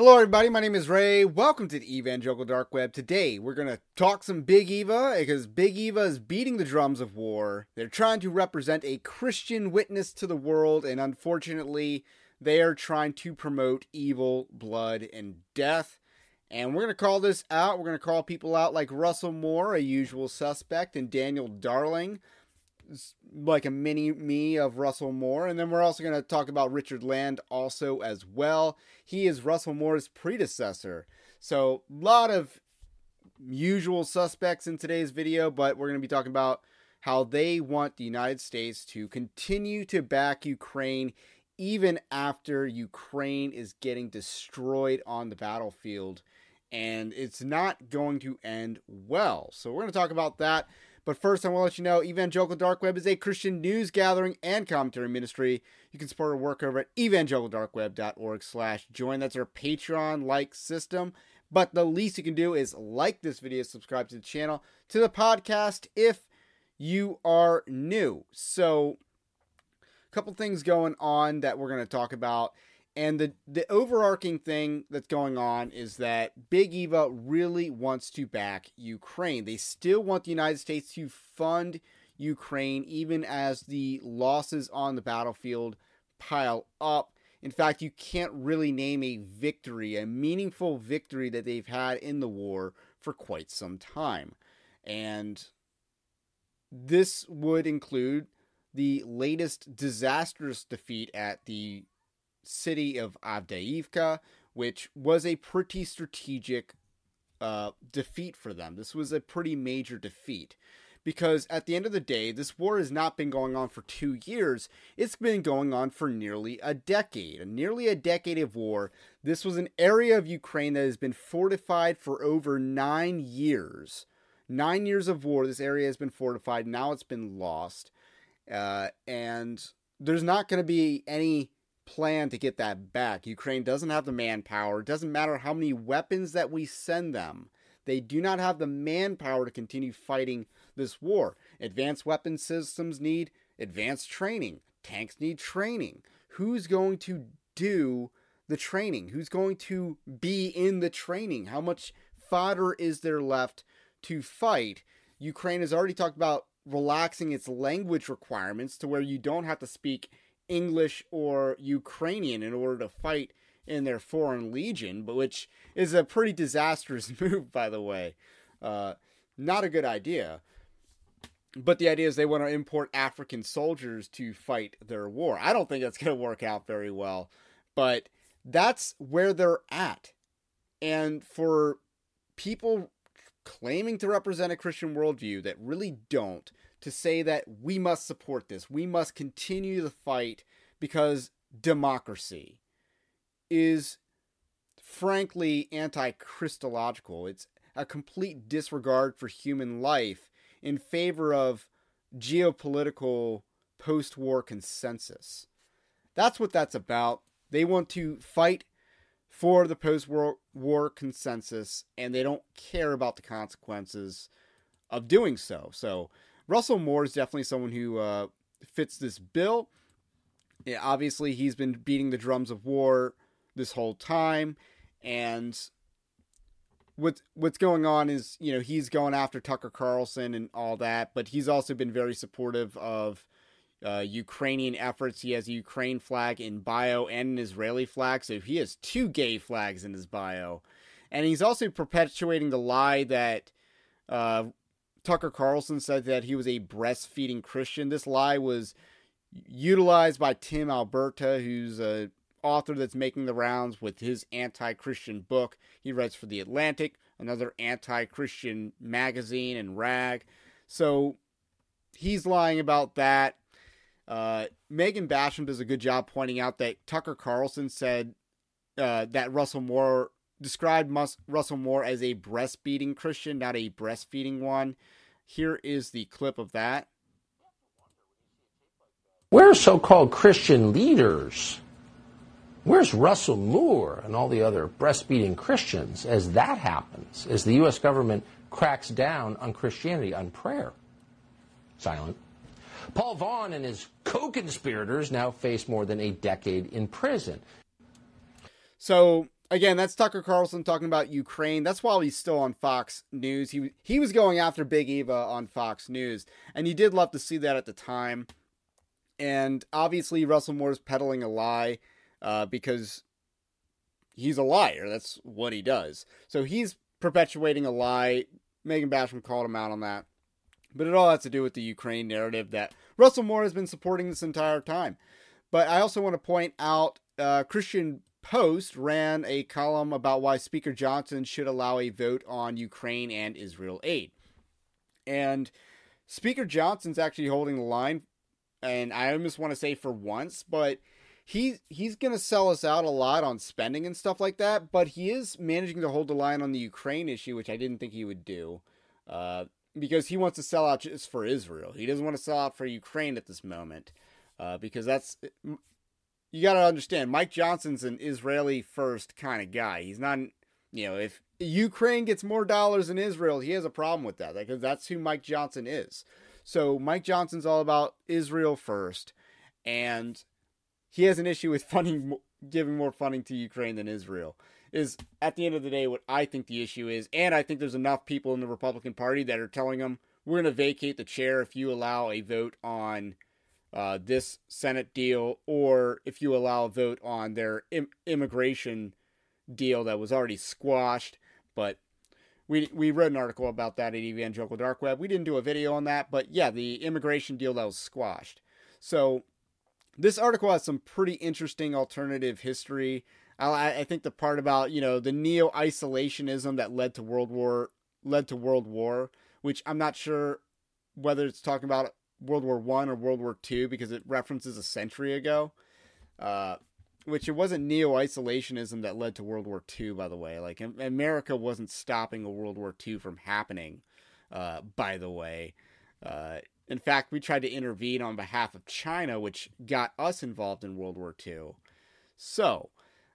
Hello, everybody. My name is Ray. Welcome to the Evangelical Dark Web. Today, we're going to talk some Big Eva because Big Eva is beating the drums of war. They're trying to represent a Christian witness to the world, and unfortunately, they are trying to promote evil, blood, and death. And we're going to call this out. We're going to call people out like Russell Moore, a usual suspect, and Daniel Darling, like a mini me of Russell Moore. And then we're also going to talk about Richard Land also as well. He is Russell Moore's predecessor. So, a lot of usual suspects in today's video, but we're going to be talking about how they want the United States to continue to back Ukraine even after Ukraine is getting destroyed on the battlefield. And it's not going to end well. So, we're going to talk about that. But first, I want to let you know Evangelical Dark Web is a Christian news gathering and commentary ministry. You can support our work over at evangelicaldarkweb.org slash join. That's our Patreon-like system. But the least you can do is like this video, subscribe to the channel, to the podcast if you are new. So, a couple things going on that we're going to talk about. And the, the overarching thing that's going on is that Big Eva really wants to back Ukraine. They still want the United States to fund Ukraine, even as the losses on the battlefield pile up. In fact, you can't really name a victory, a meaningful victory that they've had in the war for quite some time. And this would include the latest disastrous defeat at the city of Avdiivka, which was a pretty strategic uh, defeat for them. This was a pretty major defeat because at the end of the day, this war has not been going on for two years. It's been going on for nearly a decade, nearly a decade of war. This was an area of Ukraine that has been fortified for over nine years. Nine years of war. This area has been fortified. Now it's been lost. Uh, and there's not going to be any plan to get that back. Ukraine doesn't have the manpower. It doesn't matter how many weapons that we send them. They do not have the manpower to continue fighting this war. Advanced weapon systems need advanced training. Tanks need training. Who's going to do the training? Who's going to be in the training? How much fodder is there left to fight? Ukraine has already talked about relaxing its language requirements to where you don't have to speak English or Ukrainian in order to fight in their foreign legion, but which is a pretty disastrous move, by the way. Uh, not a good idea. But the idea is they want to import African soldiers to fight their war. I don't think that's going to work out very well, but that's where they're at. And for people claiming to represent a Christian worldview that really don't, to say that we must support this, we must continue the fight because democracy is frankly anti Christological. It's a complete disregard for human life in favor of geopolitical post war consensus. That's what that's about. They want to fight for the post war consensus and they don't care about the consequences of doing so. So, Russell Moore is definitely someone who uh, fits this bill. Yeah, obviously, he's been beating the drums of war this whole time, and what's what's going on is you know he's going after Tucker Carlson and all that, but he's also been very supportive of uh, Ukrainian efforts. He has a Ukraine flag in bio and an Israeli flag, so he has two gay flags in his bio, and he's also perpetuating the lie that uh, Tucker Carlson said that he was a breastfeeding Christian. This lie was utilized by Tim Alberta, who's a author that's making the rounds with his anti-Christian book. He writes for The Atlantic, another anti-Christian magazine and rag. So he's lying about that. Uh, Megan Basham does a good job pointing out that Tucker Carlson said uh, that Russell Moore described Russell Moore as a breastfeeding Christian, not a breastfeeding one. Here is the clip of that. Where are so called Christian leaders? Where's Russell Moore and all the other breastfeeding Christians as that happens, as the U.S. government cracks down on Christianity, on prayer? Silent. Paul Vaughn and his co conspirators now face more than a decade in prison. So again, that's Tucker Carlson talking about Ukraine. That's while he's still on Fox News. He he was going after Big Eva on Fox News, and you did love to see that at the time. And obviously, Russell Moore's peddling a lie uh, because he's a liar. That's what he does. So he's perpetuating a lie. Megan Basham called him out on that. But it all has to do with the Ukraine narrative that Russell Moore has been supporting this entire time. But I also want to point out uh, Christian Post ran a column about why Speaker Johnson should allow a vote on Ukraine and Israel aid. And Speaker Johnson's actually holding the line, and I almost want to say for once, but he he's going to sell us out a lot on spending and stuff like that, but he is managing to hold the line on the Ukraine issue, which I didn't think he would do. Uh, because he wants to sell out just for Israel. He doesn't want to sell out for Ukraine at this moment. Uh, because that's you got to understand Mike Johnson's an Israeli first kind of guy. He's not, you know, if Ukraine gets more dollars than Israel, he has a problem with that because that's who Mike Johnson is. So Mike Johnson's all about Israel first, and he has an issue with funding, giving more funding to Ukraine than Israel. Is at the end of the day what I think the issue is, and I think there's enough people in the Republican Party that are telling him we're going to vacate the chair if you allow a vote on uh, this Senate deal, or if you allow a vote on their Im- immigration deal that was already squashed. But we we wrote an article about that at Evangelical Dark Web. We didn't do a video on that, but yeah, the immigration deal that was squashed. So this article has some pretty interesting alternative history. I, I think the part about you know the neo isolationism that led to World War led to World War, which I'm not sure whether it's talking about World War One or World War Two because it references a century ago. Uh, which it wasn't neo isolationism that led to World War II, by the way. Like America wasn't stopping a World War II from happening. Uh, by the way, uh, in fact, we tried to intervene on behalf of China, which got us involved in World War II. So.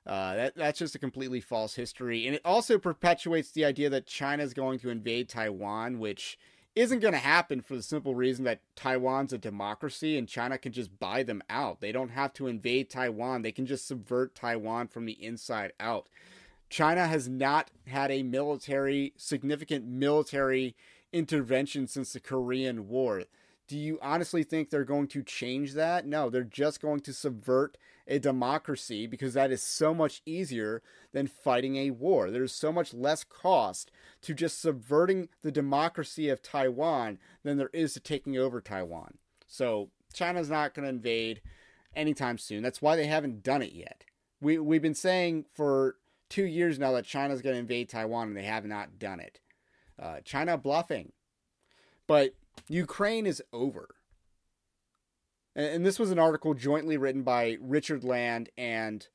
Uh, that that's just a completely false history, and it also perpetuates the idea that China is going to invade Taiwan, which isn't going to happen for the simple reason that Taiwan's a democracy and China can just buy them out. They don't have to invade Taiwan, they can just subvert Taiwan from the inside out. China has not had a military, significant military intervention since the Korean War. Do you honestly think they're going to change that? No, they're just going to subvert a democracy because that is so much easier than fighting a war. There's so much less cost to just subverting the democracy of Taiwan than there is to taking over Taiwan. So China's not going to invade anytime soon. That's why they haven't done it yet. We we've been saying for two years now that China's going to invade Taiwan, and they have not done it. Uh, China bluffing, but Ukraine is over. And this was an article jointly written by Richard Land and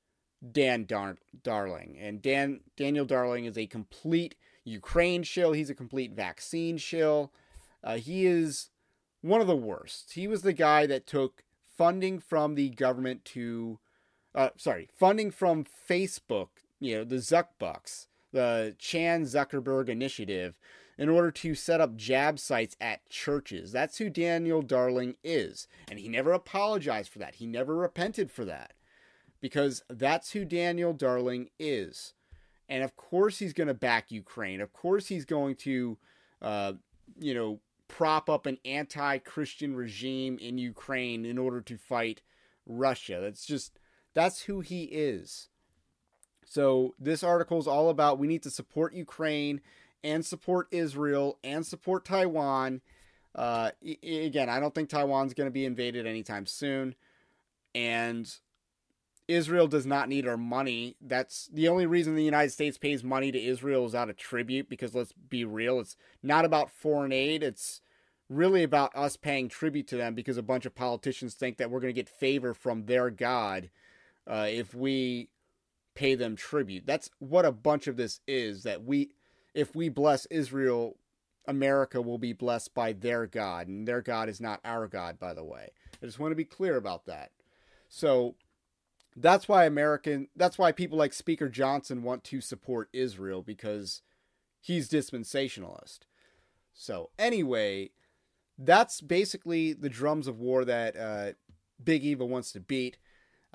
Dan Dar- Darling. And Dan Daniel Darling is a complete Ukraine shill. He's a complete vaccine shill. Uh, he is one of the worst. He was the guy that took funding from the government to, uh, sorry, funding from Facebook, you know, the Zuck Zuckbucks, the Chan Zuckerberg Initiative, in order to set up jab sites at churches. That's who Daniel Darling is. And he never apologized for that. He never repented for that. Because that's who Daniel Darling is. And of course he's going to back Ukraine. Of course he's going to, uh, you know, prop up an anti Christian regime in Ukraine in order to fight Russia. That's just, that's who he is. So this article is all about we need to support Ukraine and support Israel and support Taiwan. Uh, again, I don't think Taiwan's going to be invaded anytime soon. And Israel does not need our money. That's the only reason the United States pays money to Israel is out of tribute because let's be real, it's not about foreign aid. It's really about us paying tribute to them because a bunch of politicians think that we're going to get favor from their God uh, if we pay them tribute. That's what a bunch of this is that we if we bless Israel, America will be blessed by their God, and their God is not our God, by the way. I just want to be clear about that. So that's why American that's why people like Speaker Johnson want to support Israel because he's dispensationalist. So anyway, that's basically the drums of war that uh, Big Eva wants to beat.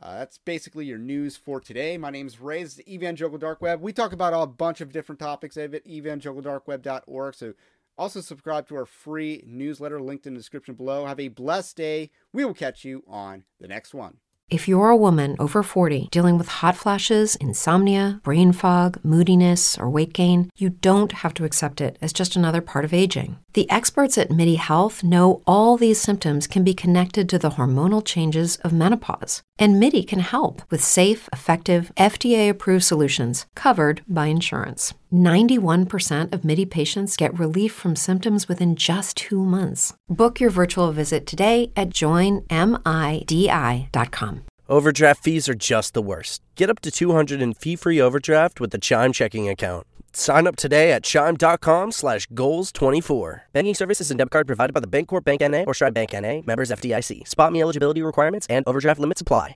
Uh, that's basically your news for today. My name is Ray. This is Evangelical Dark Web. We talk about a bunch of different topics at evangelicaldarkweb.org. So also subscribe to our free newsletter linked in the description below. Have a blessed day. We will catch you on the next one. If you're a woman over 40 dealing with hot flashes, insomnia, brain fog, moodiness, or weight gain, you don't have to accept it as just another part of aging. The experts at MIDI Health know all these symptoms can be connected to the hormonal changes of menopause. And MIDI can help with safe, effective, FDA approved solutions covered by insurance. 91% of MIDI patients get relief from symptoms within just two months. Book your virtual visit today at joinmidi.com. Overdraft fees are just the worst. Get up to 200 in fee-free overdraft with the Chime checking account. Sign up today at chime.com slash goals24. Banking services and debit card provided by the Bancorp Bank N.A. or Stride Bank N.A. Members FDIC. Spot me eligibility requirements and overdraft limits apply.